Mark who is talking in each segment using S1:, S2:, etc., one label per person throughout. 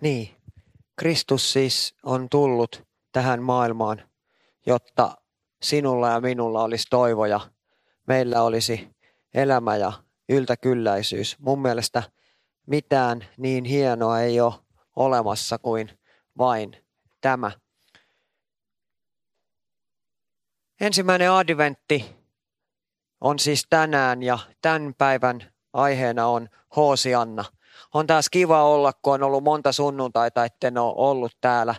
S1: Niin, Kristus siis on tullut tähän maailmaan, jotta sinulla ja minulla olisi toivo ja meillä olisi elämä ja yltäkylläisyys. Mun mielestä mitään niin hienoa ei ole olemassa kuin vain tämä. Ensimmäinen adventti on siis tänään ja tämän päivän aiheena on Hoosianna. On taas kiva olla, kun on ollut monta sunnuntaita, etten ole ollut täällä.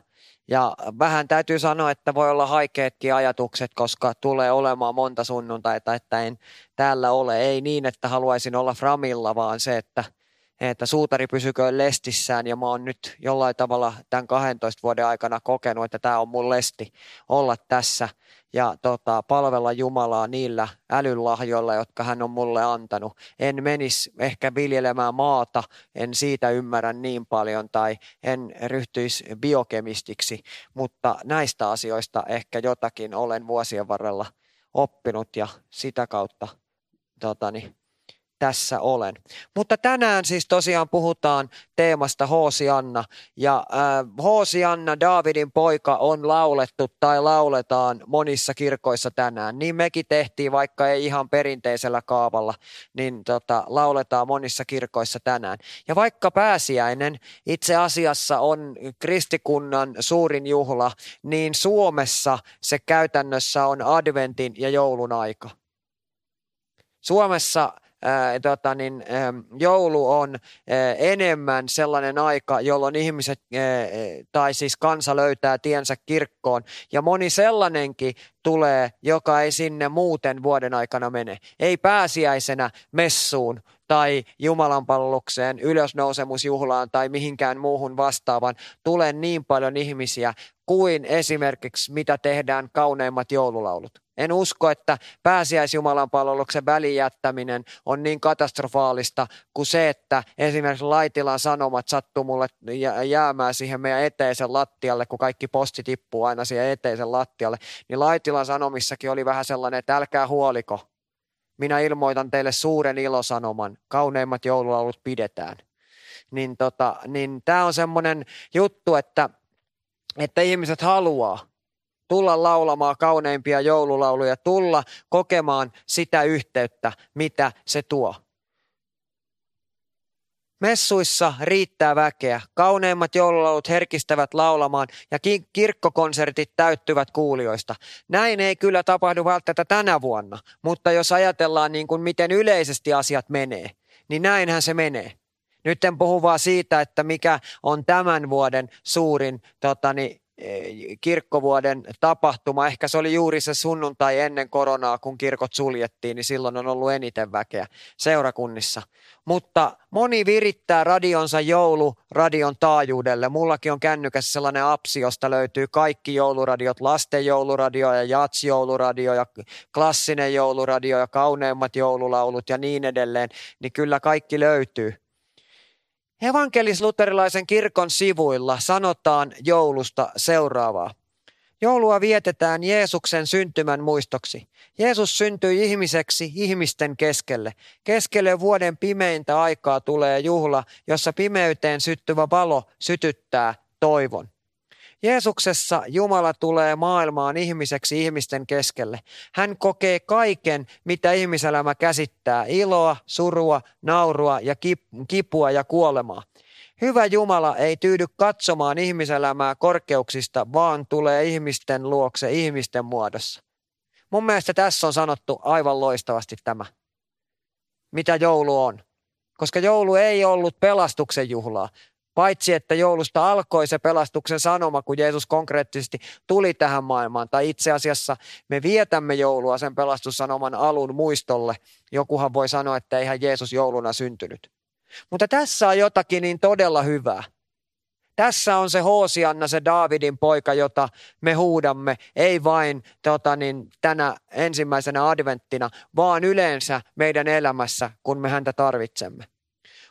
S1: Ja vähän täytyy sanoa, että voi olla haikeetkin ajatukset, koska tulee olemaan monta sunnuntaita, että en täällä ole. Ei niin, että haluaisin olla Framilla, vaan se, että – että suutari pysyköön lestissään ja mä oon nyt jollain tavalla tämän 12 vuoden aikana kokenut, että tämä on mun lesti olla tässä ja tota, palvella Jumalaa niillä älylahjoilla, jotka hän on mulle antanut. En menisi ehkä viljelemään maata, en siitä ymmärrä niin paljon tai en ryhtyisi biokemistiksi, mutta näistä asioista ehkä jotakin olen vuosien varrella oppinut ja sitä kautta totani, tässä olen. Mutta tänään siis tosiaan puhutaan teemasta Hoosianna. Ja äh, Hoosianna, Daavidin poika, on laulettu tai lauletaan monissa kirkoissa tänään. Niin mekin tehtiin, vaikka ei ihan perinteisellä kaavalla, niin tota, lauletaan monissa kirkoissa tänään. Ja vaikka pääsiäinen itse asiassa on kristikunnan suurin juhla, niin Suomessa se käytännössä on adventin ja joulun aika. Suomessa ää, tota, niin, ää, joulu on ää, enemmän sellainen aika, jolloin ihmiset tai siis kansa löytää tiensä kirkkoon. Ja moni sellainenkin tulee, joka ei sinne muuten vuoden aikana mene. Ei pääsiäisenä messuun tai Jumalanpalvelukseen, ylösnousemusjuhlaan tai mihinkään muuhun vastaavan tule niin paljon ihmisiä kuin esimerkiksi mitä tehdään kauneimmat joululaulut. En usko, että pääsiäisjumalan palveluksen välijättäminen on niin katastrofaalista kuin se, että esimerkiksi Laitilan sanomat sattuu mulle jäämään siihen meidän eteisen lattialle, kun kaikki posti tippuu aina siihen eteisen lattialle. Niin Laitilan sanomissakin oli vähän sellainen, että älkää huoliko. Minä ilmoitan teille suuren ilosanoman. Kauneimmat joululaulut pidetään. Niin, tota, niin tämä on semmoinen juttu, että, että ihmiset haluaa tulla laulamaan kauneimpia joululauluja, tulla kokemaan sitä yhteyttä, mitä se tuo. Messuissa riittää väkeä, kauneimmat joululaulut herkistävät laulamaan ja kirkkokonsertit täyttyvät kuulijoista. Näin ei kyllä tapahdu välttämättä tänä vuonna, mutta jos ajatellaan niin kuin miten yleisesti asiat menee, niin näinhän se menee. Nyt en puhu vaan siitä, että mikä on tämän vuoden suurin totani, kirkkovuoden tapahtuma. Ehkä se oli juuri se sunnuntai ennen koronaa, kun kirkot suljettiin, niin silloin on ollut eniten väkeä seurakunnissa. Mutta moni virittää radionsa jouluradion taajuudelle. Mullakin on kännykässä sellainen apsi, josta löytyy kaikki jouluradiot, lasten jouluradio ja jats-jouluradio ja klassinen jouluradio ja kauneimmat joululaulut ja niin edelleen. Niin kyllä kaikki löytyy. Evankelis-luterilaisen kirkon sivuilla sanotaan joulusta seuraavaa. Joulua vietetään Jeesuksen syntymän muistoksi. Jeesus syntyi ihmiseksi ihmisten keskelle. Keskelle vuoden pimeintä aikaa tulee juhla, jossa pimeyteen syttyvä valo sytyttää toivon. Jeesuksessa Jumala tulee maailmaan ihmiseksi ihmisten keskelle. Hän kokee kaiken, mitä ihmiselämä käsittää, iloa, surua, naurua ja kipua ja kuolemaa. Hyvä Jumala ei tyydy katsomaan ihmiselämää korkeuksista, vaan tulee ihmisten luokse ihmisten muodossa. Mun mielestä tässä on sanottu aivan loistavasti tämä, mitä joulu on. Koska joulu ei ollut pelastuksen juhlaa. Paitsi, että joulusta alkoi se pelastuksen sanoma, kun Jeesus konkreettisesti tuli tähän maailmaan. Tai itse asiassa me vietämme joulua sen pelastussanoman alun muistolle. Jokuhan voi sanoa, että eihän Jeesus jouluna syntynyt. Mutta tässä on jotakin niin todella hyvää. Tässä on se Hoosianna, se Daavidin poika, jota me huudamme, ei vain tota niin, tänä ensimmäisenä adventtina, vaan yleensä meidän elämässä, kun me häntä tarvitsemme.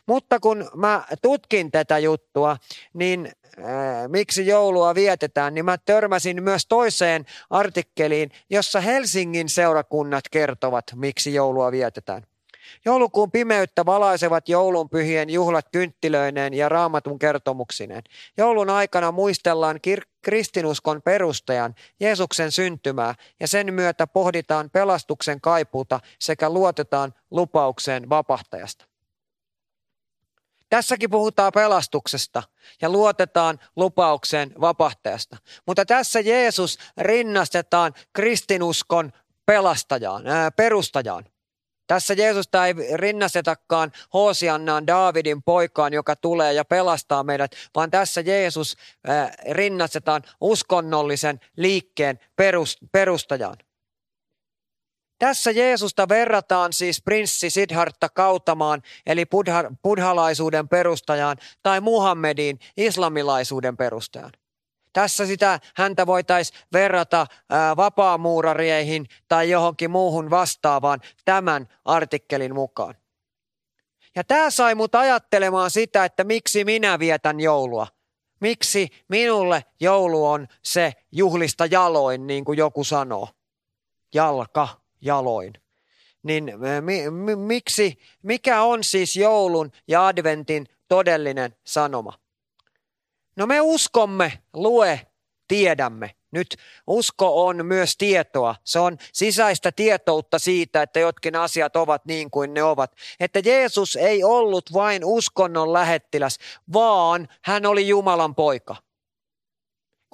S1: Mutta kun mä tutkin tätä juttua, niin äh, miksi joulua vietetään, niin mä törmäsin myös toiseen artikkeliin, jossa Helsingin seurakunnat kertovat, miksi joulua vietetään. Joulukuun pimeyttä valaisevat joulunpyhien juhlat kynttilöineen ja raamatun kertomuksineen. Joulun aikana muistellaan kir- kristinuskon perustajan, Jeesuksen syntymää, ja sen myötä pohditaan pelastuksen kaipuuta sekä luotetaan lupaukseen vapahtajasta. Tässäkin puhutaan pelastuksesta ja luotetaan lupaukseen vapahtajasta. Mutta tässä Jeesus rinnastetaan kristinuskon pelastajaan, ää, perustajaan. Tässä Jeesusta ei rinnastetakaan Hoosiannaan Daavidin poikaan, joka tulee ja pelastaa meidät, vaan tässä Jeesus rinnastetaan uskonnollisen liikkeen perustajaan. Tässä Jeesusta verrataan siis prinssi Siddhartha Kautamaan, eli buddha, buddhalaisuuden perustajaan, tai Muhammedin, islamilaisuuden perustajaan. Tässä sitä häntä voitaisiin verrata ää, vapaamuurareihin tai johonkin muuhun vastaavaan tämän artikkelin mukaan. Ja tämä sai mut ajattelemaan sitä, että miksi minä vietän joulua. Miksi minulle joulu on se juhlista jaloin, niin kuin joku sanoo. Jalka, jaloin. Niin mi, mi, miksi, mikä on siis joulun ja adventin todellinen sanoma? No me uskomme, lue, tiedämme. Nyt usko on myös tietoa. Se on sisäistä tietoutta siitä, että jotkin asiat ovat niin kuin ne ovat. Että Jeesus ei ollut vain uskonnon lähettiläs, vaan hän oli Jumalan poika.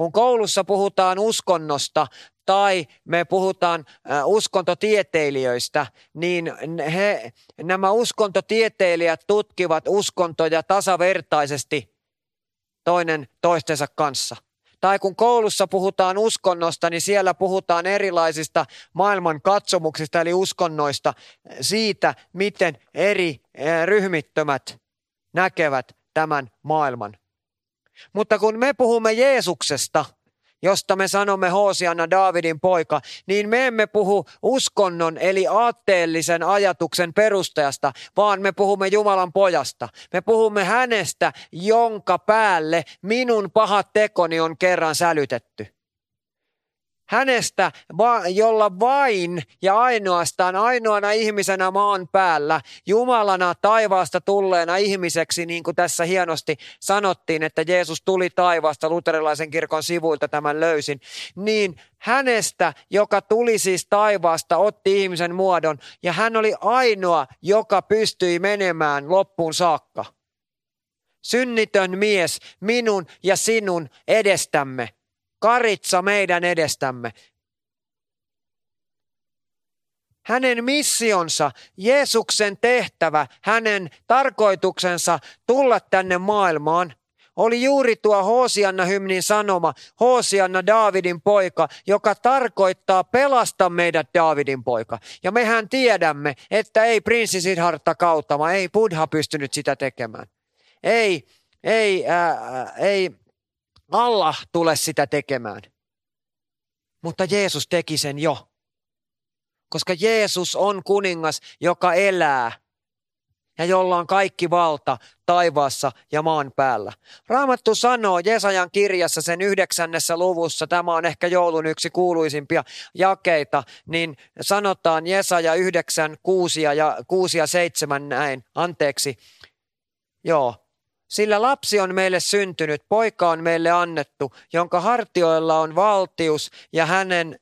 S1: Kun koulussa puhutaan uskonnosta tai me puhutaan uskontotieteilijöistä, niin he, nämä uskontotieteilijät tutkivat uskontoja tasavertaisesti toinen toistensa kanssa. Tai kun koulussa puhutaan uskonnosta, niin siellä puhutaan erilaisista maailman katsomuksista eli uskonnoista siitä, miten eri eh, ryhmittymät näkevät tämän maailman. Mutta kun me puhumme Jeesuksesta – josta me sanomme Hoosianna Daavidin poika, niin me emme puhu uskonnon eli aatteellisen ajatuksen perustajasta, vaan me puhumme Jumalan pojasta. Me puhumme hänestä, jonka päälle minun pahat tekoni on kerran sälytetty hänestä, jolla vain ja ainoastaan ainoana ihmisenä maan päällä, Jumalana taivaasta tulleena ihmiseksi, niin kuin tässä hienosti sanottiin, että Jeesus tuli taivaasta, luterilaisen kirkon sivuilta tämän löysin, niin hänestä, joka tuli siis taivaasta, otti ihmisen muodon ja hän oli ainoa, joka pystyi menemään loppuun saakka. Synnitön mies minun ja sinun edestämme karitsa meidän edestämme. Hänen missionsa, Jeesuksen tehtävä, hänen tarkoituksensa tulla tänne maailmaan oli juuri tuo Hoosianna hymnin sanoma, Hoosianna Daavidin poika, joka tarkoittaa pelasta meidät Daavidin poika. Ja mehän tiedämme, että ei prinssi Siddhartha Kautama, ei Buddha pystynyt sitä tekemään. Ei, ei, ää, ei Allah tule sitä tekemään. Mutta Jeesus teki sen jo. Koska Jeesus on kuningas, joka elää ja jolla on kaikki valta taivaassa ja maan päällä. Raamattu sanoo Jesajan kirjassa sen yhdeksännessä luvussa, tämä on ehkä joulun yksi kuuluisimpia jakeita, niin sanotaan Jesaja 9, 6 ja, 6 ja 7 näin, anteeksi. Joo, sillä lapsi on meille syntynyt, poika on meille annettu, jonka hartioilla on valtius ja hänen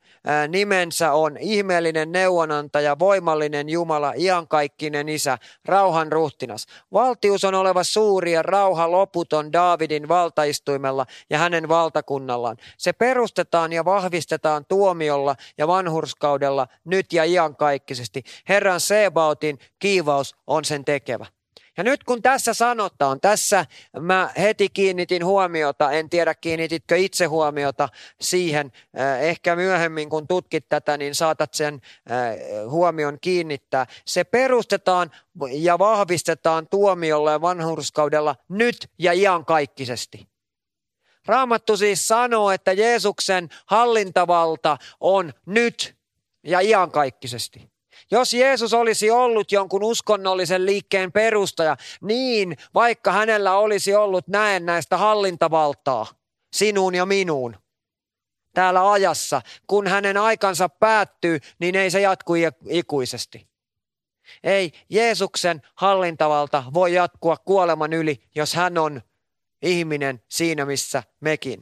S1: nimensä on ihmeellinen neuvonantaja, voimallinen Jumala, iankaikkinen isä, rauhan ruhtinas. Valtius on oleva suuri ja rauha loputon Daavidin valtaistuimella ja hänen valtakunnallaan. Se perustetaan ja vahvistetaan tuomiolla ja vanhurskaudella nyt ja iankaikkisesti. Herran Sebautin kiivaus on sen tekevä. Ja nyt kun tässä sanotaan, tässä mä heti kiinnitin huomiota, en tiedä kiinnititkö itse huomiota siihen, äh, ehkä myöhemmin kun tutkit tätä, niin saatat sen äh, huomion kiinnittää. Se perustetaan ja vahvistetaan tuomiolla ja vanhurskaudella nyt ja iankaikkisesti. Raamattu siis sanoo, että Jeesuksen hallintavalta on nyt ja iankaikkisesti. Jos Jeesus olisi ollut jonkun uskonnollisen liikkeen perustaja, niin vaikka hänellä olisi ollut näennäistä hallintavaltaa sinuun ja minuun täällä ajassa, kun hänen aikansa päättyy, niin ei se jatku ikuisesti. Ei, Jeesuksen hallintavalta voi jatkua kuoleman yli, jos hän on ihminen siinä, missä mekin.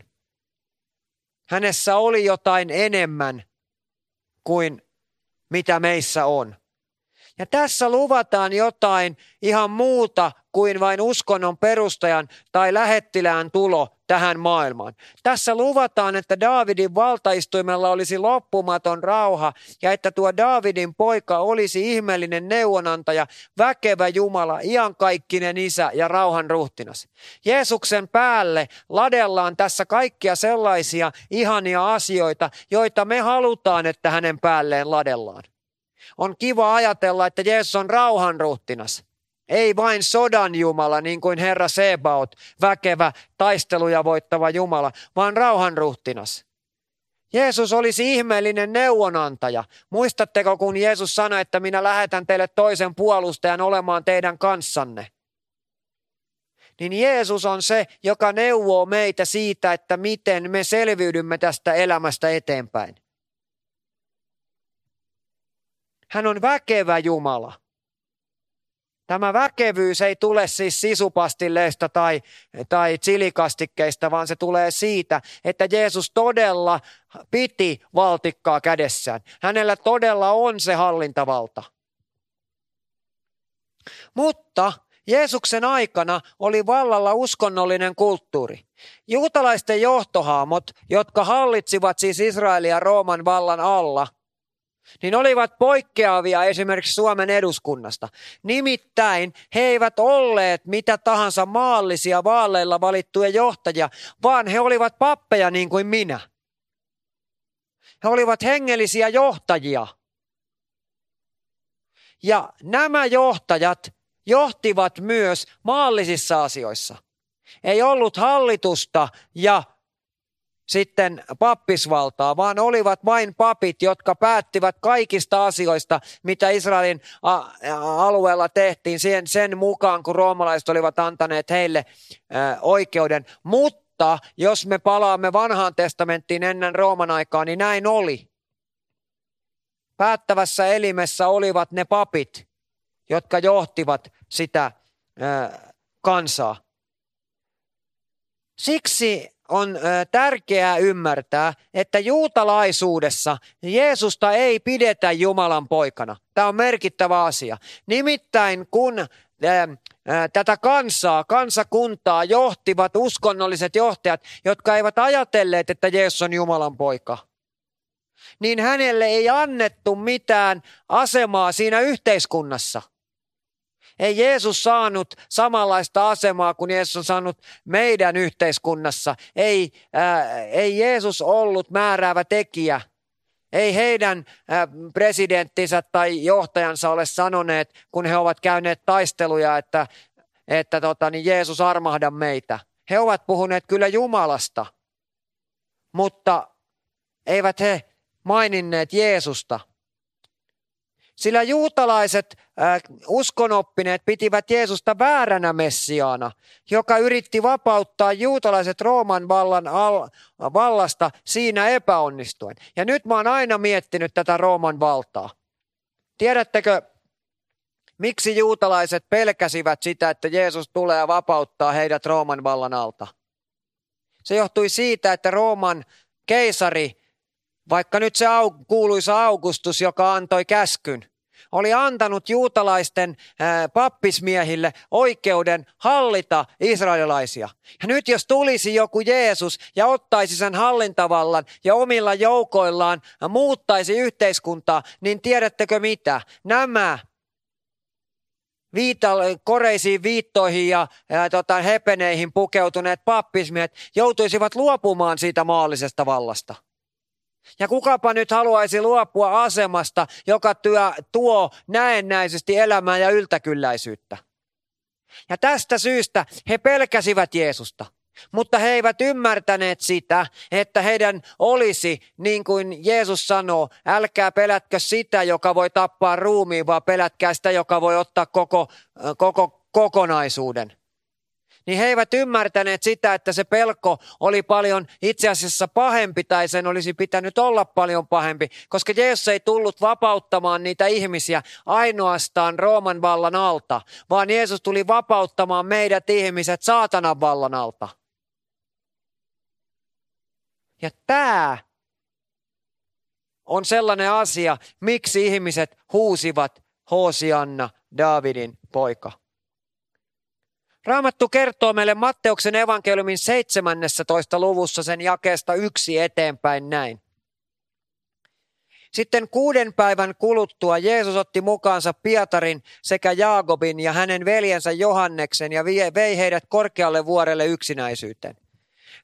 S1: Hänessä oli jotain enemmän kuin mitä meissä on. Ja tässä luvataan jotain ihan muuta kuin vain uskonnon perustajan tai lähettilään tulo tähän maailmaan. Tässä luvataan, että Daavidin valtaistuimella olisi loppumaton rauha ja että tuo Daavidin poika olisi ihmeellinen neuvonantaja, väkevä Jumala, iankaikkinen isä ja rauhan ruhtinas. Jeesuksen päälle ladellaan tässä kaikkia sellaisia ihania asioita, joita me halutaan, että hänen päälleen ladellaan. On kiva ajatella, että Jeesus on rauhanruhtinas. Ei vain sodan Jumala, niin kuin Herra Sebaot, väkevä, taisteluja voittava Jumala, vaan rauhanruhtinas. Jeesus olisi ihmeellinen neuvonantaja. Muistatteko, kun Jeesus sanoi, että minä lähetän teille toisen puolustajan olemaan teidän kanssanne? Niin Jeesus on se, joka neuvoo meitä siitä, että miten me selviydymme tästä elämästä eteenpäin. Hän on väkevä Jumala. Tämä väkevyys ei tule siis sisupastilleista tai, tai chilikastikkeista, vaan se tulee siitä, että Jeesus todella piti valtikkaa kädessään. Hänellä todella on se hallintavalta. Mutta Jeesuksen aikana oli vallalla uskonnollinen kulttuuri. Juutalaisten johtohaamot, jotka hallitsivat siis Israelia Rooman vallan alla, niin olivat poikkeavia esimerkiksi Suomen eduskunnasta. Nimittäin he eivät olleet mitä tahansa maallisia vaaleilla valittuja johtajia, vaan he olivat pappeja niin kuin minä. He olivat hengellisiä johtajia. Ja nämä johtajat johtivat myös maallisissa asioissa. Ei ollut hallitusta ja sitten pappisvaltaa, vaan olivat vain papit, jotka päättivät kaikista asioista, mitä Israelin alueella tehtiin sen, sen mukaan, kun roomalaiset olivat antaneet heille oikeuden. Mutta jos me palaamme vanhaan testamenttiin ennen Rooman aikaa, niin näin oli. Päättävässä elimessä olivat ne papit, jotka johtivat sitä kansaa. Siksi on tärkeää ymmärtää, että juutalaisuudessa Jeesusta ei pidetä Jumalan poikana. Tämä on merkittävä asia. Nimittäin kun tätä kansaa, kansakuntaa johtivat uskonnolliset johtajat, jotka eivät ajatelleet, että Jeesus on Jumalan poika, niin hänelle ei annettu mitään asemaa siinä yhteiskunnassa – ei Jeesus saanut samanlaista asemaa kuin Jeesus on saanut meidän yhteiskunnassa. Ei, ää, ei Jeesus ollut määräävä tekijä. Ei heidän ää, presidenttinsä tai johtajansa ole sanoneet, kun he ovat käyneet taisteluja, että, että tota, niin Jeesus armahda meitä. He ovat puhuneet kyllä Jumalasta, mutta eivät he maininneet Jeesusta. Sillä juutalaiset äh, uskonoppineet pitivät Jeesusta vääränä messiaana, joka yritti vapauttaa juutalaiset Rooman vallan al- vallasta siinä epäonnistuen. Ja nyt mä oon aina miettinyt tätä Rooman valtaa. Tiedättekö, miksi juutalaiset pelkäsivät sitä, että Jeesus tulee vapauttaa heidät Rooman vallan alta? Se johtui siitä, että Rooman keisari vaikka nyt se au, kuuluisa Augustus, joka antoi käskyn, oli antanut juutalaisten ää, pappismiehille oikeuden hallita israelilaisia. Ja nyt jos tulisi joku Jeesus ja ottaisi sen hallintavallan ja omilla joukoillaan muuttaisi yhteiskuntaa, niin tiedättekö mitä? Nämä viita, koreisiin viittoihin ja, ja tota, hepeneihin pukeutuneet pappismiehet joutuisivat luopumaan siitä maallisesta vallasta. Ja kukapa nyt haluaisi luopua asemasta, joka työ, tuo näennäisesti elämää ja yltäkylläisyyttä. Ja tästä syystä he pelkäsivät Jeesusta. Mutta he eivät ymmärtäneet sitä, että heidän olisi, niin kuin Jeesus sanoo, älkää pelätkö sitä, joka voi tappaa ruumiin, vaan pelätkää sitä, joka voi ottaa koko, koko kokonaisuuden niin he eivät ymmärtäneet sitä, että se pelko oli paljon itse asiassa pahempi tai sen olisi pitänyt olla paljon pahempi, koska Jeesus ei tullut vapauttamaan niitä ihmisiä ainoastaan Rooman vallan alta, vaan Jeesus tuli vapauttamaan meidät ihmiset saatanan vallan alta. Ja tämä on sellainen asia, miksi ihmiset huusivat Hosianna, Davidin poika. Raamattu kertoo meille Matteuksen evankeliumin 17. luvussa sen jakeesta yksi eteenpäin näin. Sitten kuuden päivän kuluttua Jeesus otti mukaansa Pietarin sekä Jaakobin ja hänen veljensä Johanneksen ja vei heidät korkealle vuorelle yksinäisyyteen.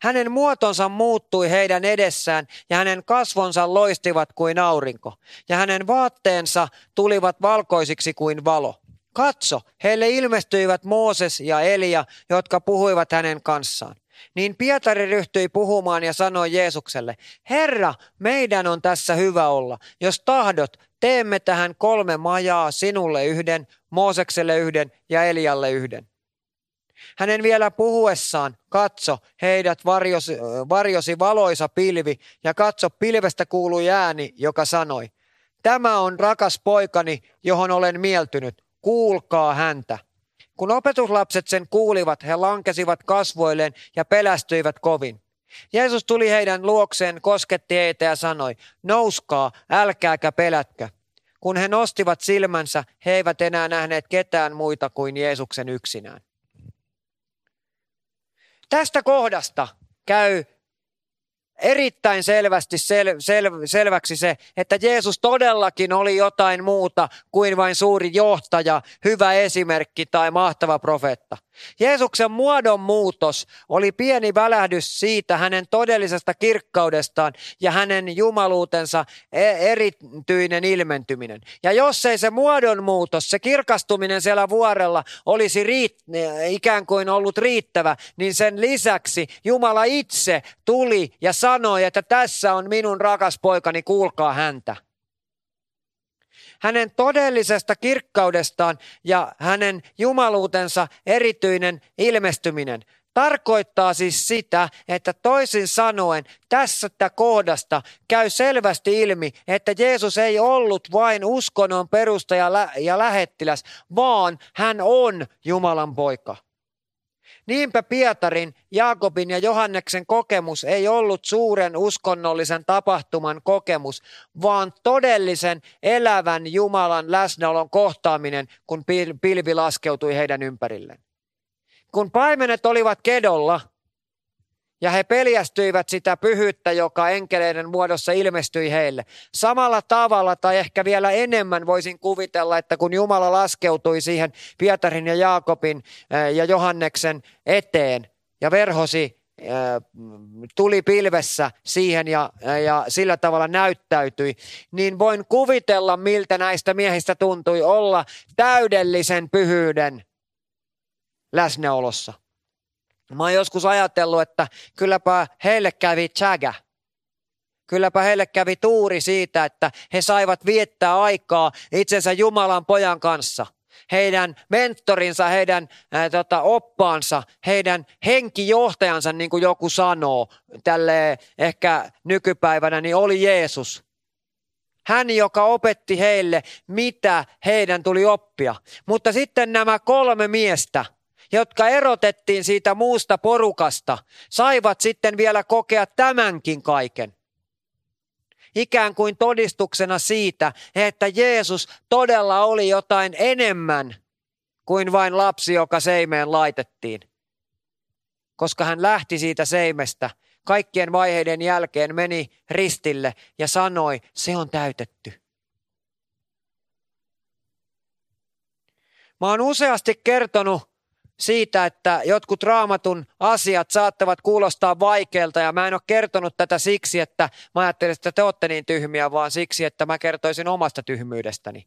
S1: Hänen muotonsa muuttui heidän edessään ja hänen kasvonsa loistivat kuin aurinko ja hänen vaatteensa tulivat valkoisiksi kuin valo. Katso, heille ilmestyivät Mooses ja Elia, jotka puhuivat hänen kanssaan. Niin Pietari ryhtyi puhumaan ja sanoi Jeesukselle, Herra, meidän on tässä hyvä olla. Jos tahdot, teemme tähän kolme majaa, sinulle yhden, Moosekselle yhden ja Elialle yhden. Hänen vielä puhuessaan, katso, heidät varjosi, varjosi valoisa pilvi ja katso, pilvestä kuului ääni, joka sanoi, tämä on rakas poikani, johon olen mieltynyt, kuulkaa häntä. Kun opetuslapset sen kuulivat, he lankesivat kasvoilleen ja pelästyivät kovin. Jeesus tuli heidän luokseen, kosketti heitä ja sanoi, nouskaa, älkääkä pelätkö. Kun he nostivat silmänsä, he eivät enää nähneet ketään muita kuin Jeesuksen yksinään. Tästä kohdasta käy erittäin selvästi sel, sel, selväksi se, että Jeesus todellakin oli jotain muuta kuin vain suuri johtaja, hyvä esimerkki tai mahtava profeetta. Jeesuksen muodon muutos oli pieni välähdys siitä hänen todellisesta kirkkaudestaan ja hänen jumaluutensa e- erityinen ilmentyminen. Ja jos ei se muodon muutos, se kirkastuminen siellä vuorella olisi riitt- ikään kuin ollut riittävä, niin sen lisäksi Jumala itse tuli ja sanoi, että tässä on minun rakas poikani, kuulkaa häntä hänen todellisesta kirkkaudestaan ja hänen jumaluutensa erityinen ilmestyminen. Tarkoittaa siis sitä, että toisin sanoen tässä kohdasta käy selvästi ilmi, että Jeesus ei ollut vain uskonnon perustaja ja lähettiläs, vaan hän on Jumalan poika. Niinpä Pietarin, Jaakobin ja Johanneksen kokemus ei ollut suuren uskonnollisen tapahtuman kokemus, vaan todellisen elävän Jumalan läsnäolon kohtaaminen, kun pilvi laskeutui heidän ympärilleen. Kun paimenet olivat kedolla, ja he peljästyivät sitä pyhyyttä, joka enkeleiden muodossa ilmestyi heille. Samalla tavalla tai ehkä vielä enemmän voisin kuvitella, että kun Jumala laskeutui siihen Pietarin ja Jaakobin ja Johanneksen eteen ja verhosi tuli pilvessä siihen ja, ja sillä tavalla näyttäytyi, niin voin kuvitella, miltä näistä miehistä tuntui olla täydellisen pyhyyden läsnäolossa. Mä oon joskus ajatellut, että kylläpä heille kävi tsägä. Kylläpä heille kävi tuuri siitä, että he saivat viettää aikaa itsensä Jumalan pojan kanssa. Heidän mentorinsa, heidän ää, tota, oppaansa, heidän henkijohtajansa, niin kuin joku sanoo, tälle ehkä nykypäivänä, niin oli Jeesus. Hän, joka opetti heille, mitä heidän tuli oppia. Mutta sitten nämä kolme miestä – jotka erotettiin siitä muusta porukasta, saivat sitten vielä kokea tämänkin kaiken. Ikään kuin todistuksena siitä, että Jeesus todella oli jotain enemmän kuin vain lapsi, joka seimeen laitettiin. Koska hän lähti siitä seimestä kaikkien vaiheiden jälkeen, meni ristille ja sanoi, se on täytetty. Mä oon useasti kertonut siitä, että jotkut raamatun asiat saattavat kuulostaa vaikealta ja mä en ole kertonut tätä siksi, että mä ajattelin, että te olette niin tyhmiä, vaan siksi, että mä kertoisin omasta tyhmyydestäni.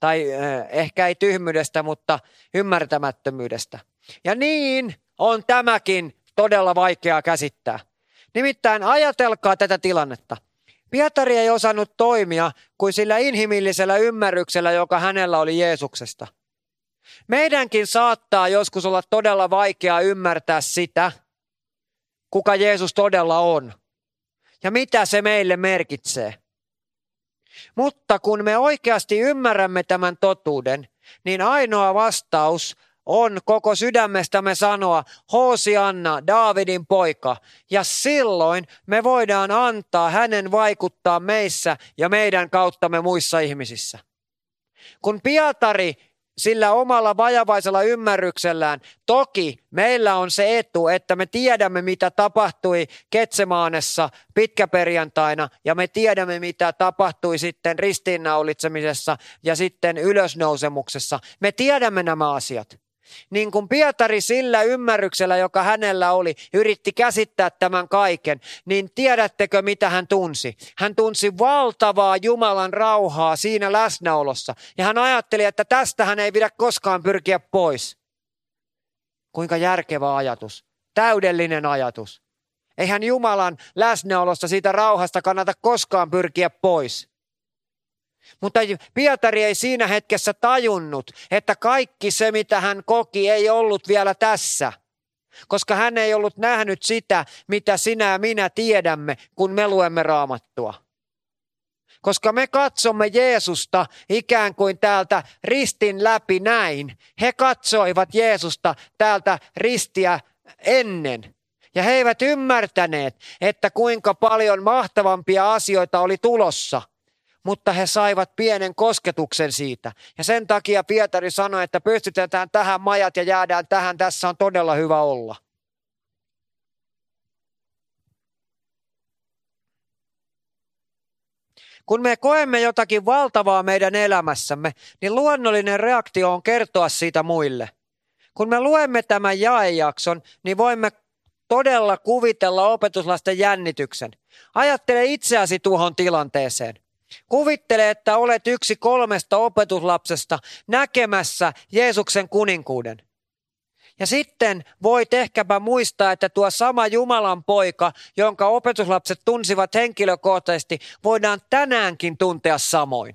S1: Tai eh, ehkä ei tyhmyydestä, mutta ymmärtämättömyydestä. Ja niin on tämäkin todella vaikeaa käsittää. Nimittäin ajatelkaa tätä tilannetta. Pietari ei osannut toimia kuin sillä inhimillisellä ymmärryksellä, joka hänellä oli Jeesuksesta. Meidänkin saattaa joskus olla todella vaikeaa ymmärtää sitä, kuka Jeesus todella on ja mitä se meille merkitsee. Mutta kun me oikeasti ymmärrämme tämän totuuden, niin ainoa vastaus on koko sydämestämme sanoa, Hosianna, Daavidin poika. Ja silloin me voidaan antaa hänen vaikuttaa meissä ja meidän kauttamme muissa ihmisissä. Kun Pietari sillä omalla vajavaisella ymmärryksellään. Toki meillä on se etu, että me tiedämme, mitä tapahtui Ketsemaanessa pitkäperjantaina ja me tiedämme, mitä tapahtui sitten ristiinnaulitsemisessa ja sitten ylösnousemuksessa. Me tiedämme nämä asiat. Niin kuin Pietari sillä ymmärryksellä, joka hänellä oli, yritti käsittää tämän kaiken, niin tiedättekö mitä hän tunsi? Hän tunsi valtavaa Jumalan rauhaa siinä läsnäolossa. Ja hän ajatteli, että tästä hän ei pidä koskaan pyrkiä pois. Kuinka järkevä ajatus. Täydellinen ajatus. Eihän Jumalan läsnäolosta siitä rauhasta kannata koskaan pyrkiä pois. Mutta Pietari ei siinä hetkessä tajunnut, että kaikki se, mitä hän koki, ei ollut vielä tässä. Koska hän ei ollut nähnyt sitä, mitä sinä ja minä tiedämme, kun me luemme raamattua. Koska me katsomme Jeesusta ikään kuin täältä ristin läpi näin. He katsoivat Jeesusta täältä ristiä ennen. Ja he eivät ymmärtäneet, että kuinka paljon mahtavampia asioita oli tulossa – mutta he saivat pienen kosketuksen siitä. Ja sen takia Pietari sanoi, että pystytetään tähän majat ja jäädään tähän, tässä on todella hyvä olla. Kun me koemme jotakin valtavaa meidän elämässämme, niin luonnollinen reaktio on kertoa siitä muille. Kun me luemme tämän jaejakson, niin voimme todella kuvitella opetuslasten jännityksen. Ajattele itseäsi tuohon tilanteeseen. Kuvittele, että olet yksi kolmesta opetuslapsesta näkemässä Jeesuksen kuninkuuden. Ja sitten voit ehkäpä muistaa, että tuo sama Jumalan poika, jonka opetuslapset tunsivat henkilökohtaisesti, voidaan tänäänkin tuntea samoin.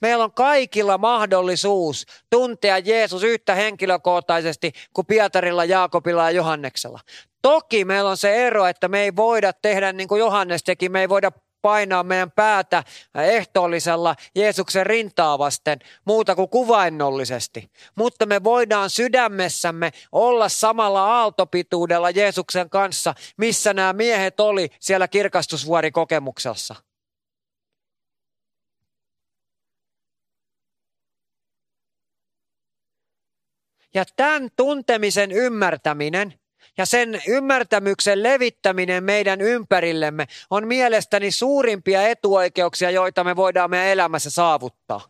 S1: Meillä on kaikilla mahdollisuus tuntea Jeesus yhtä henkilökohtaisesti kuin Pietarilla, Jaakobilla ja Johanneksella. Toki meillä on se ero, että me ei voida tehdä niin kuin Johannes teki, me ei voida painaa meidän päätä ehtoollisella Jeesuksen rintaa vasten muuta kuin kuvainnollisesti. Mutta me voidaan sydämessämme olla samalla aaltopituudella Jeesuksen kanssa, missä nämä miehet oli siellä kirkastusvuorikokemuksessa. Ja tämän tuntemisen ymmärtäminen ja sen ymmärtämyksen levittäminen meidän ympärillemme on mielestäni suurimpia etuoikeuksia, joita me voidaan meidän elämässä saavuttaa.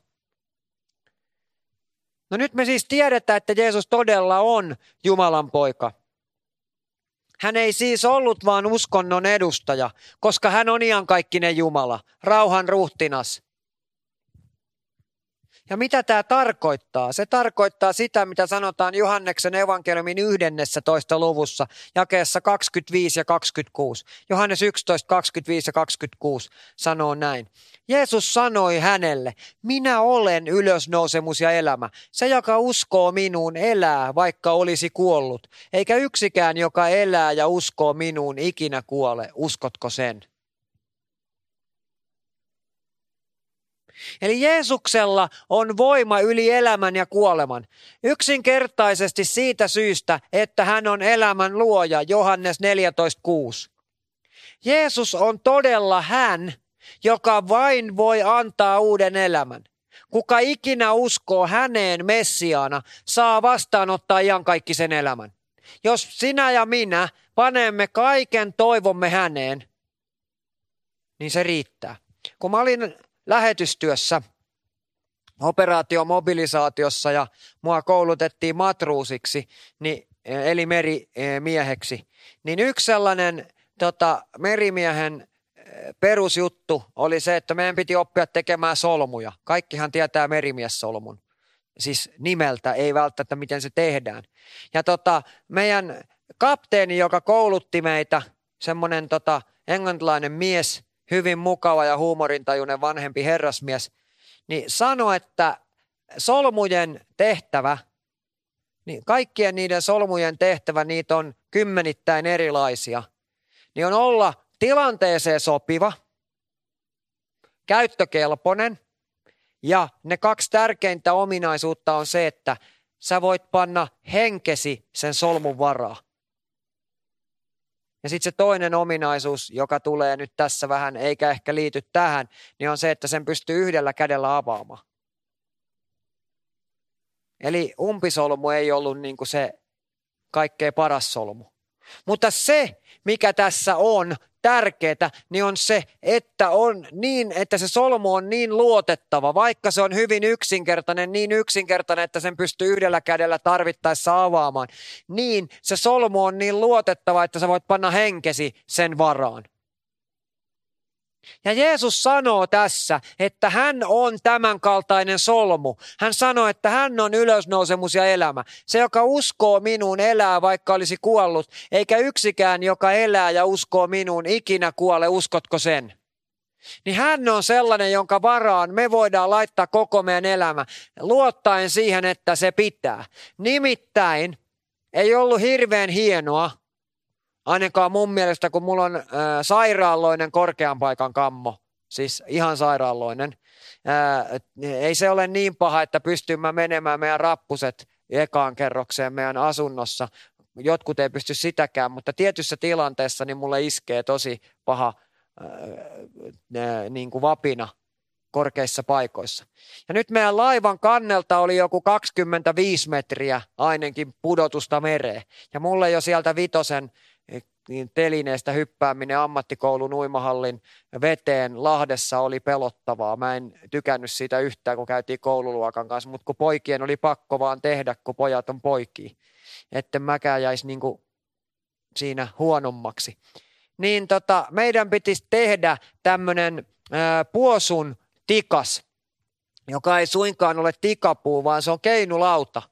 S1: No nyt me siis tiedetään, että Jeesus todella on Jumalan poika. Hän ei siis ollut vaan uskonnon edustaja, koska hän on iankaikkinen Jumala, rauhan ruhtinas, ja mitä tämä tarkoittaa? Se tarkoittaa sitä, mitä sanotaan Johanneksen evankeliumin 11. luvussa, jakeessa 25 ja 26. Johannes 11, 25 ja 26 sanoo näin. Jeesus sanoi hänelle, minä olen ylösnousemus ja elämä. Se, joka uskoo minuun, elää, vaikka olisi kuollut. Eikä yksikään, joka elää ja uskoo minuun, ikinä kuole. Uskotko sen? Eli Jeesuksella on voima yli elämän ja kuoleman. Yksinkertaisesti siitä syystä, että hän on elämän luoja, Johannes 14.6. Jeesus on todella hän, joka vain voi antaa uuden elämän. Kuka ikinä uskoo häneen Messiaana, saa vastaanottaa iankaikkisen elämän. Jos sinä ja minä panemme kaiken toivomme häneen, niin se riittää. Kun mä olin lähetystyössä operaatiomobilisaatiossa ja mua koulutettiin matruusiksi, niin, eli merimieheksi. Niin yksi sellainen tota, merimiehen perusjuttu oli se, että meidän piti oppia tekemään solmuja. Kaikkihan tietää merimiessolmun. Siis nimeltä, ei välttämättä miten se tehdään. Ja tota, meidän kapteeni, joka koulutti meitä, semmoinen tota, englantilainen mies, hyvin mukava ja huumorintajuinen vanhempi herrasmies, niin sanoi, että solmujen tehtävä, niin kaikkien niiden solmujen tehtävä, niitä on kymmenittäin erilaisia, niin on olla tilanteeseen sopiva, käyttökelpoinen ja ne kaksi tärkeintä ominaisuutta on se, että sä voit panna henkesi sen solmun varaa. Ja sitten se toinen ominaisuus, joka tulee nyt tässä vähän, eikä ehkä liity tähän, niin on se, että sen pystyy yhdellä kädellä avaamaan. Eli umpisolmu ei ollut niin kuin se kaikkein paras solmu. Mutta se, mikä tässä on tärkeää, niin on se, että on niin, että se solmu on niin luotettava, vaikka se on hyvin yksinkertainen, niin yksinkertainen, että sen pystyy yhdellä kädellä tarvittaessa avaamaan. Niin se solmu on niin luotettava, että sä voit panna henkesi sen varaan. Ja Jeesus sanoo tässä, että hän on tämän kaltainen solmu. Hän sanoo, että hän on ylösnousemus ja elämä. Se, joka uskoo minuun, elää vaikka olisi kuollut, eikä yksikään, joka elää ja uskoo minuun, ikinä kuole. Uskotko sen? Niin hän on sellainen, jonka varaan me voidaan laittaa koko meidän elämä, luottaen siihen, että se pitää. Nimittäin ei ollut hirveän hienoa, Ainakaan mun mielestä, kun mulla on äh, sairaaloinen korkean paikan kammo, siis ihan sairaaloinen, äh, ei se ole niin paha, että pystyn mä menemään meidän rappuset ekaan kerrokseen meidän asunnossa. Jotkut ei pysty sitäkään, mutta tietyssä tilanteessa niin mulle iskee tosi paha äh, niin kuin vapina korkeissa paikoissa. Ja nyt meidän laivan kannelta oli joku 25 metriä ainakin pudotusta mereen. Ja mulle jo sieltä vitosen niin telineestä hyppääminen ammattikoulun uimahallin veteen Lahdessa oli pelottavaa. Mä en tykännyt siitä yhtään, kun käytiin koululuokan kanssa, mutta kun poikien oli pakko vaan tehdä, kun pojat on poikia. Että mäkään jäisi niin siinä huonommaksi. Niin tota, meidän pitisi tehdä tämmöinen puosun tikas, joka ei suinkaan ole tikapuu, vaan se on keinulauta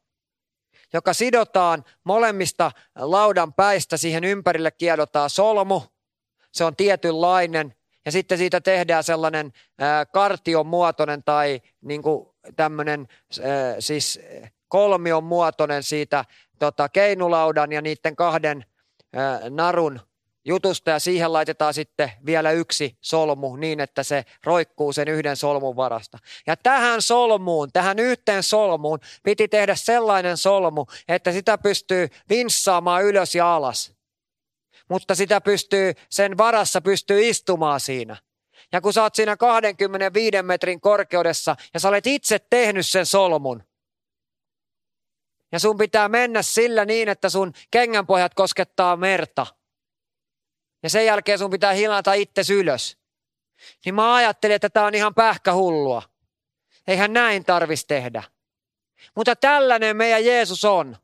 S1: joka sidotaan molemmista laudan päistä, siihen ympärille kiedotaan solmu, se on tietynlainen, ja sitten siitä tehdään sellainen kartion muotoinen tai niin tämmöinen siis kolmion muotoinen siitä tota, keinulaudan ja niiden kahden narun jutusta ja siihen laitetaan sitten vielä yksi solmu niin, että se roikkuu sen yhden solmun varasta. Ja tähän solmuun, tähän yhteen solmuun piti tehdä sellainen solmu, että sitä pystyy vinssaamaan ylös ja alas. Mutta sitä pystyy, sen varassa pystyy istumaan siinä. Ja kun sä oot siinä 25 metrin korkeudessa ja sä olet itse tehnyt sen solmun, ja sun pitää mennä sillä niin, että sun kengänpohjat koskettaa merta – ja sen jälkeen sun pitää hilata itse ylös. Niin mä ajattelin, että tämä on ihan pähkähullua. Eihän näin tarvis tehdä. Mutta tällainen meidän Jeesus on.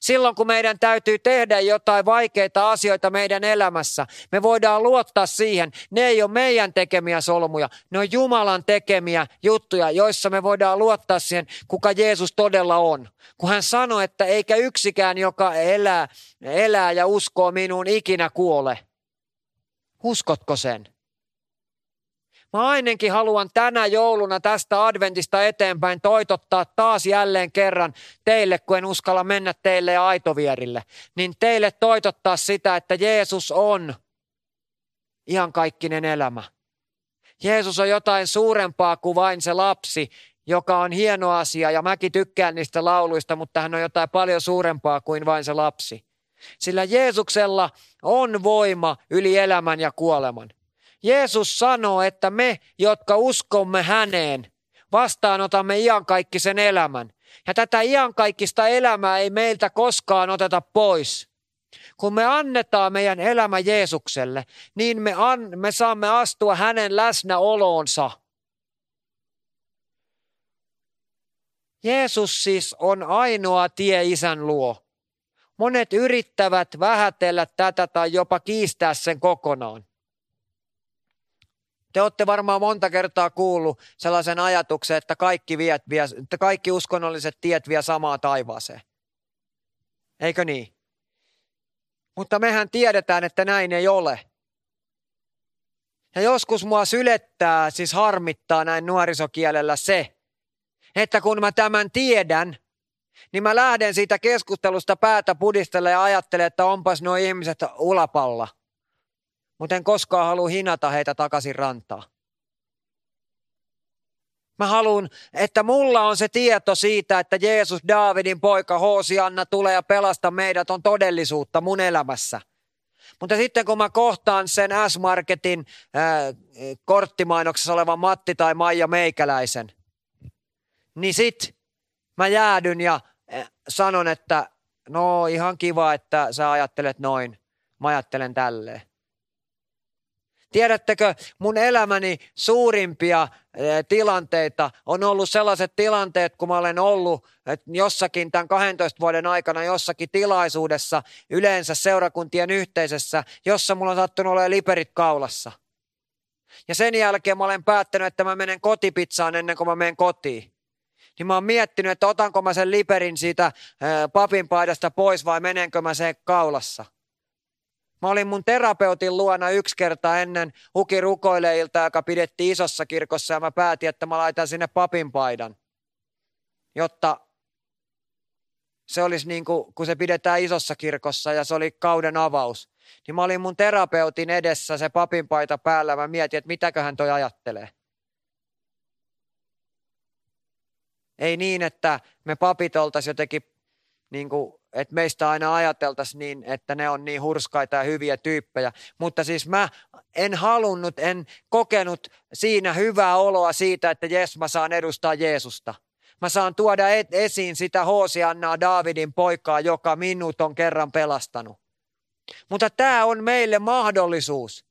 S1: Silloin kun meidän täytyy tehdä jotain vaikeita asioita meidän elämässä, me voidaan luottaa siihen. Ne ei ole meidän tekemiä solmuja, ne on Jumalan tekemiä juttuja, joissa me voidaan luottaa siihen, kuka Jeesus todella on. Kun hän sanoi, että eikä yksikään, joka elää, elää ja uskoo minuun, ikinä kuole. Uskotko sen? Mä ainakin haluan tänä jouluna tästä adventista eteenpäin toitottaa taas jälleen kerran teille, kun en uskalla mennä teille aitovierille, niin teille toitottaa sitä, että Jeesus on iankaikkinen elämä. Jeesus on jotain suurempaa kuin vain se lapsi, joka on hieno asia ja mäkin tykkään niistä lauluista, mutta hän on jotain paljon suurempaa kuin vain se lapsi. Sillä Jeesuksella on voima yli elämän ja kuoleman. Jeesus sanoo, että me, jotka uskomme häneen, vastaanotamme iankaikkisen elämän. Ja tätä iankaikkista elämää ei meiltä koskaan oteta pois. Kun me annetaan meidän elämä Jeesukselle, niin me, an, me saamme astua hänen läsnäoloonsa. Jeesus siis on ainoa tie isän luo. Monet yrittävät vähätellä tätä tai jopa kiistää sen kokonaan. Te olette varmaan monta kertaa kuullut sellaisen ajatuksen, että kaikki, viet, vie, että kaikki uskonnolliset tiet vie samaan taivaaseen. Eikö niin? Mutta mehän tiedetään, että näin ei ole. Ja joskus mua sylettää, siis harmittaa näin nuorisokielellä se, että kun mä tämän tiedän, niin mä lähden siitä keskustelusta päätä pudistella ja ajattelen, että onpas nuo ihmiset ulapalla. Mutta en koskaan halua hinata heitä takaisin rantaa. Mä haluan, että mulla on se tieto siitä, että Jeesus, Daavidin poika, Hoosianna tulee ja pelasta meidät on todellisuutta mun elämässä. Mutta sitten kun mä kohtaan sen S-Marketin ää, korttimainoksessa olevan Matti tai Maija Meikäläisen, niin sit mä jäädyn ja sanon, että no ihan kiva, että sä ajattelet noin. Mä ajattelen tälleen. Tiedättekö, mun elämäni suurimpia eh, tilanteita on ollut sellaiset tilanteet, kun mä olen ollut jossakin tämän 12 vuoden aikana jossakin tilaisuudessa, yleensä seurakuntien yhteisessä, jossa mulla on sattunut olla liperit kaulassa. Ja sen jälkeen mä olen päättänyt, että mä menen kotipizzaan ennen kuin mä menen kotiin. Niin mä oon miettinyt, että otanko mä sen liperin siitä eh, papin paidasta pois vai menenkö mä sen kaulassa. Mä olin mun terapeutin luona yksi kerta ennen huki rukoileilta, joka pidettiin isossa kirkossa ja mä päätin, että mä laitan sinne papin paidan, jotta se olisi niin kuin, kun se pidetään isossa kirkossa ja se oli kauden avaus. Niin mä olin mun terapeutin edessä se papinpaita päällä. Mä mietin, että mitäköhän toi ajattelee. Ei niin, että me papit oltaisiin jotenkin niin kuin että meistä aina ajateltaisiin niin, että ne on niin hurskaita ja hyviä tyyppejä. Mutta siis mä en halunnut, en kokenut siinä hyvää oloa siitä, että jes mä saan edustaa Jeesusta. Mä saan tuoda esiin sitä Hoosiannaa Daavidin poikaa, joka minut on kerran pelastanut. Mutta tämä on meille mahdollisuus.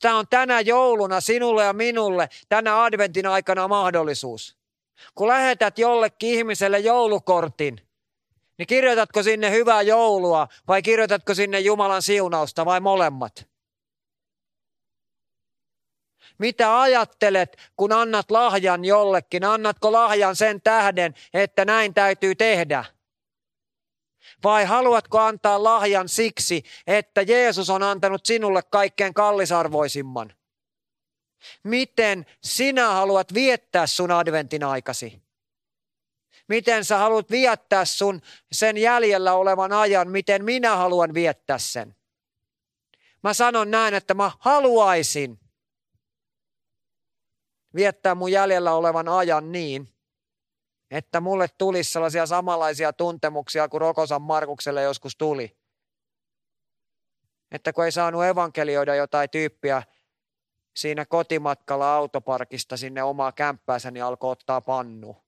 S1: Tämä on tänä jouluna sinulle ja minulle, tänä adventin aikana mahdollisuus. Kun lähetät jollekin ihmiselle joulukortin, niin kirjoitatko sinne hyvää joulua vai kirjoitatko sinne Jumalan siunausta vai molemmat? Mitä ajattelet, kun annat lahjan jollekin? Annatko lahjan sen tähden, että näin täytyy tehdä? Vai haluatko antaa lahjan siksi, että Jeesus on antanut sinulle kaikkein kallisarvoisimman? Miten sinä haluat viettää sun adventin aikasi? miten sä haluat viettää sun sen jäljellä olevan ajan, miten minä haluan viettää sen. Mä sanon näin, että mä haluaisin viettää mun jäljellä olevan ajan niin, että mulle tulisi sellaisia samanlaisia tuntemuksia kuin Rokosan Markukselle joskus tuli. Että kun ei saanut evankelioida jotain tyyppiä siinä kotimatkalla autoparkista sinne omaa kämppäänsä, niin alkoi ottaa pannu.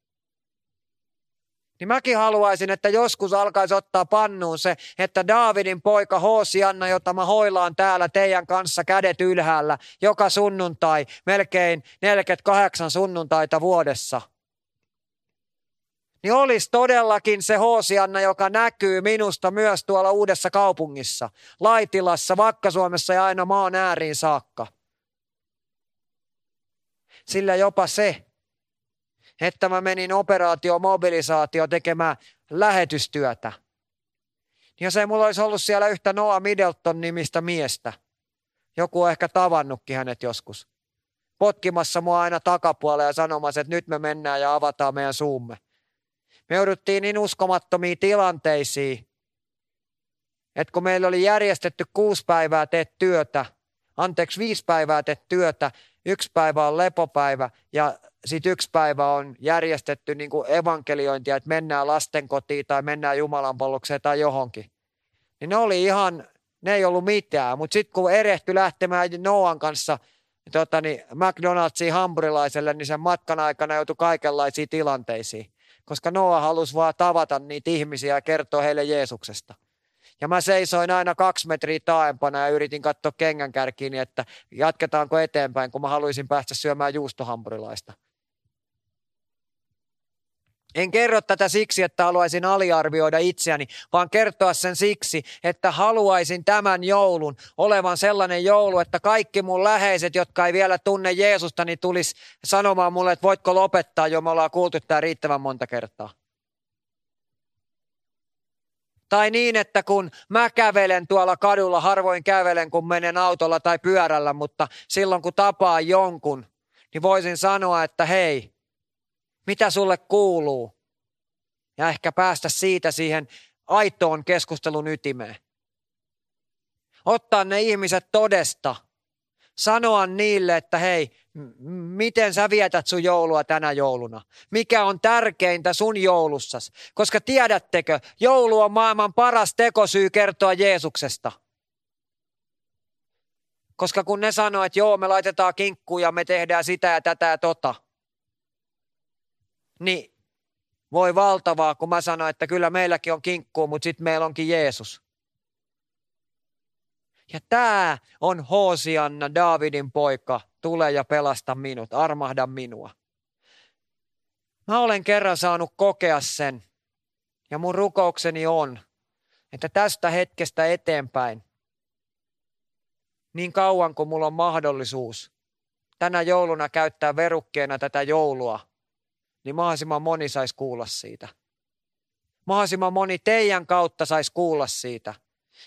S1: Niin mäkin haluaisin, että joskus alkaisi ottaa pannuun se, että Daavidin poika Hoosianna, jota mä hoilaan täällä teidän kanssa kädet ylhäällä joka sunnuntai, melkein 48 sunnuntaita vuodessa. Niin olisi todellakin se Hoosianna, joka näkyy minusta myös tuolla uudessa kaupungissa, Laitilassa, Vakka-Suomessa ja aina maan ääriin saakka. Sillä jopa se, että mä menin operaatio mobilisaatio tekemään lähetystyötä. Jos ei mulla olisi ollut siellä yhtä Noah Middleton nimistä miestä, joku on ehkä tavannutkin hänet joskus, potkimassa mua aina takapuolella ja sanomassa, että nyt me mennään ja avataan meidän suumme. Me jouduttiin niin uskomattomiin tilanteisiin, että kun meillä oli järjestetty kuusi päivää teet työtä, anteeksi viisi päivää teet työtä, yksi päivä on lepopäivä ja sitten yksi päivä on järjestetty niin kuin evankeliointia, että mennään lastenkotiin tai mennään Jumalan palvelukseen tai johonkin. Niin ne oli ihan, ne ei ollut mitään. Mutta sitten kun erehty lähtemään Noan kanssa tota niin, McDonald'siin hampurilaiselle, niin sen matkan aikana joutui kaikenlaisiin tilanteisiin. Koska Noa halusi vaan tavata niitä ihmisiä ja kertoa heille Jeesuksesta. Ja mä seisoin aina kaksi metriä taaempana ja yritin katsoa kengän kärkiin, että jatketaanko eteenpäin, kun mä haluaisin päästä syömään juustohampurilaista. En kerro tätä siksi, että haluaisin aliarvioida itseäni, vaan kertoa sen siksi, että haluaisin tämän joulun olevan sellainen joulu, että kaikki mun läheiset, jotka ei vielä tunne Jeesusta, niin tulisi sanomaan mulle, että voitko lopettaa jo, me ollaan kuultu tämä riittävän monta kertaa. Tai niin, että kun mä kävelen tuolla kadulla, harvoin kävelen, kun menen autolla tai pyörällä, mutta silloin kun tapaan jonkun, niin voisin sanoa, että hei, mitä sulle kuuluu? Ja ehkä päästä siitä siihen aitoon keskustelun ytimeen. Ottaa ne ihmiset todesta. Sanoa niille, että hei, miten sä vietät sun joulua tänä jouluna? Mikä on tärkeintä sun joulussas? Koska tiedättekö, joulu on maailman paras tekosyy kertoa Jeesuksesta. Koska kun ne sanoo, että joo, me laitetaan kinkkuja, me tehdään sitä ja tätä ja tota, niin voi valtavaa, kun mä sanoin, että kyllä meilläkin on kinkkuu, mutta sitten meillä onkin Jeesus. Ja tämä on Hosianna, Davidin poika, tule ja pelasta minut, armahda minua. Mä olen kerran saanut kokea sen, ja mun rukoukseni on, että tästä hetkestä eteenpäin, niin kauan kuin mulla on mahdollisuus tänä jouluna käyttää verukkeena tätä joulua, niin mahdollisimman moni saisi kuulla siitä. Mahdollisimman moni teidän kautta saisi kuulla siitä.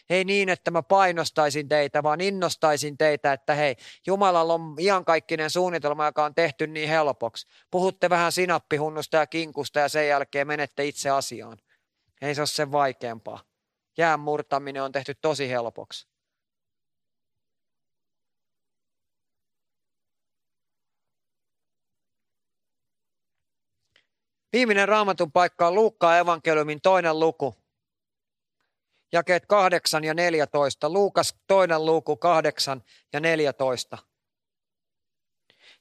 S1: Ei niin, että mä painostaisin teitä, vaan innostaisin teitä, että hei, Jumalalla on iankaikkinen suunnitelma, joka on tehty niin helpoksi. Puhutte vähän sinappihunnusta ja kinkusta ja sen jälkeen menette itse asiaan. Ei se ole sen vaikeampaa. Jään murtaminen on tehty tosi helpoksi. Viimeinen raamatun paikka on Luukkaan evankeliumin toinen luku. Jakeet 8 ja 14. Luukas toinen luku 8 ja 14.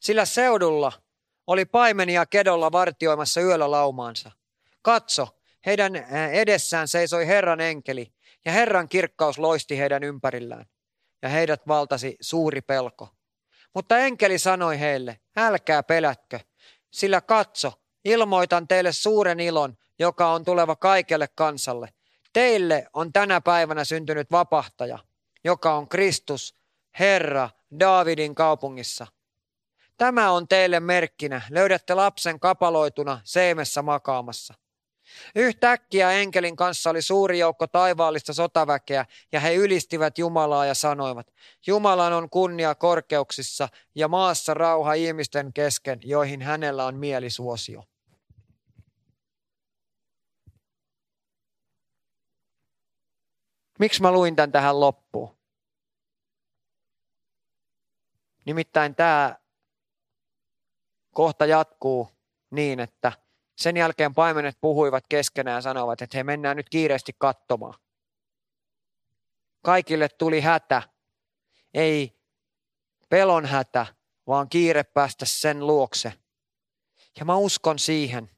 S1: Sillä seudulla oli paimenia kedolla vartioimassa yöllä laumaansa. Katso, heidän edessään seisoi Herran enkeli, ja Herran kirkkaus loisti heidän ympärillään, ja heidät valtasi suuri pelko. Mutta enkeli sanoi heille, älkää pelätkö, sillä katso, Ilmoitan teille suuren ilon, joka on tuleva kaikelle kansalle. Teille on tänä päivänä syntynyt vapahtaja, joka on Kristus, Herra, Daavidin kaupungissa. Tämä on teille merkkinä. Löydätte lapsen kapaloituna seimessä makaamassa. Yhtäkkiä enkelin kanssa oli suuri joukko taivaallista sotaväkeä, ja he ylistivät Jumalaa ja sanoivat, Jumalan on kunnia korkeuksissa ja maassa rauha ihmisten kesken, joihin hänellä on mielisuosio. Miksi mä luin tämän tähän loppuun? Nimittäin tämä kohta jatkuu niin, että sen jälkeen paimenet puhuivat keskenään ja sanoivat, että he mennään nyt kiireesti katsomaan. Kaikille tuli hätä. Ei pelon hätä, vaan kiire päästä sen luokse. Ja mä uskon siihen,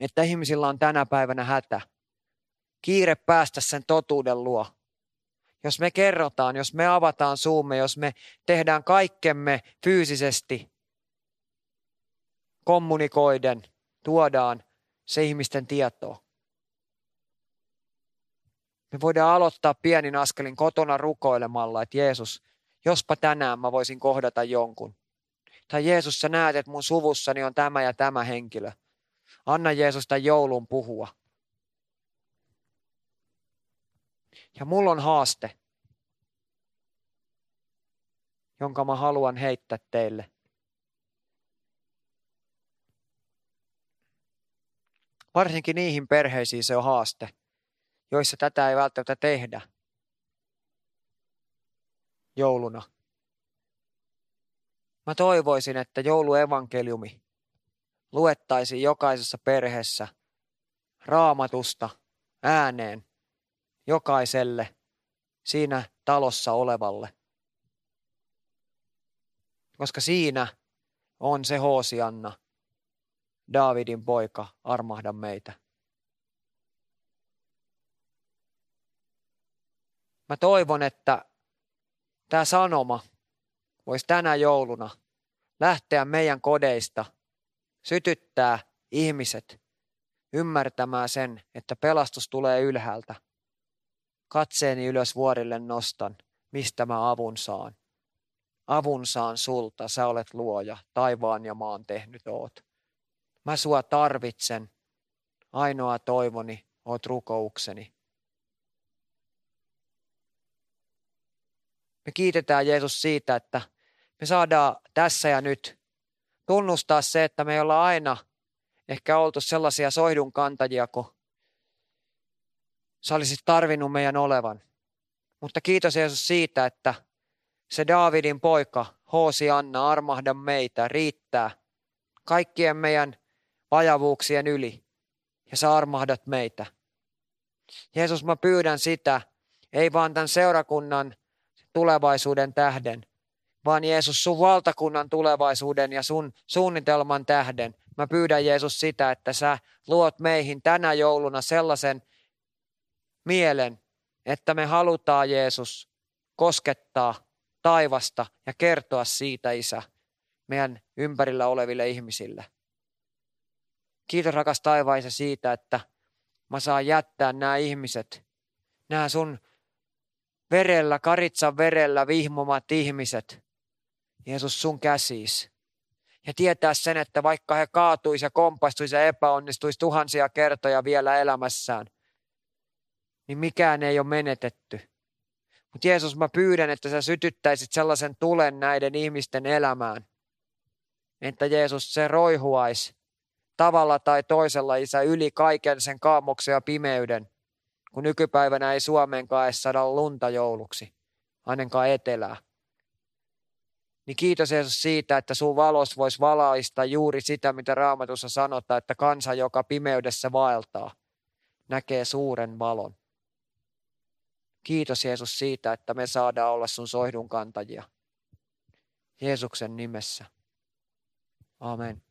S1: että ihmisillä on tänä päivänä hätä. Kiire päästä sen totuuden luo. Jos me kerrotaan, jos me avataan suumme, jos me tehdään kaikkemme fyysisesti, kommunikoiden – tuodaan se ihmisten tietoon. Me voidaan aloittaa pienin askelin kotona rukoilemalla, että Jeesus, jospa tänään mä voisin kohdata jonkun. Tai Jeesus, sä näet, että mun suvussani on tämä ja tämä henkilö. Anna Jeesus tämän joulun puhua. Ja mulla on haaste, jonka mä haluan heittää teille. Varsinkin niihin perheisiin se on haaste, joissa tätä ei välttämättä tehdä jouluna. Mä toivoisin, että jouluevankeliumi luettaisiin jokaisessa perheessä raamatusta ääneen jokaiselle siinä talossa olevalle. Koska siinä on se Hoosianna, Daavidin poika, armahda meitä. Mä toivon, että tämä sanoma voisi tänä jouluna lähteä meidän kodeista, sytyttää ihmiset ymmärtämään sen, että pelastus tulee ylhäältä. Katseeni ylös vuorille nostan, mistä mä avun saan. Avun saan sulta, sä olet luoja, taivaan ja maan tehnyt oot. Mä sua tarvitsen, ainoa toivoni, oot rukoukseni. Me kiitetään Jeesus siitä, että me saadaan tässä ja nyt tunnustaa se, että me ei olla aina ehkä oltu sellaisia soihdun kantajia, kun sä olisit tarvinnut meidän olevan. Mutta kiitos Jeesus siitä, että se Daavidin poika, Hoosi Anna, armahda meitä, riittää kaikkien meidän vajavuuksien yli. Ja sä armahdat meitä. Jeesus, mä pyydän sitä, ei vaan tämän seurakunnan tulevaisuuden tähden, vaan Jeesus sun valtakunnan tulevaisuuden ja sun suunnitelman tähden. Mä pyydän Jeesus sitä, että sä luot meihin tänä jouluna sellaisen mielen, että me halutaan Jeesus koskettaa taivasta ja kertoa siitä, Isä, meidän ympärillä oleville ihmisille. Kiitos rakas taivaisa siitä, että mä saan jättää nämä ihmiset, nämä sun verellä, karitsan verellä vihmomat ihmiset, Jeesus sun käsiis. Ja tietää sen, että vaikka he kaatuisi ja kompastuisi ja epäonnistuisi tuhansia kertoja vielä elämässään, niin mikään ei ole menetetty. Mutta Jeesus, mä pyydän, että sä sytyttäisit sellaisen tulen näiden ihmisten elämään. Että Jeesus se roihuaisi tavalla tai toisella isä yli kaiken sen kaamoksen ja pimeyden, kun nykypäivänä ei Suomeenkaan edes saada lunta jouluksi, ainakaan etelää. Niin kiitos Jeesus siitä, että sun valos voisi valaista juuri sitä, mitä raamatussa sanotaan, että kansa, joka pimeydessä vaeltaa, näkee suuren valon. Kiitos Jeesus siitä, että me saadaan olla sun soihdun kantajia. Jeesuksen nimessä. Amen.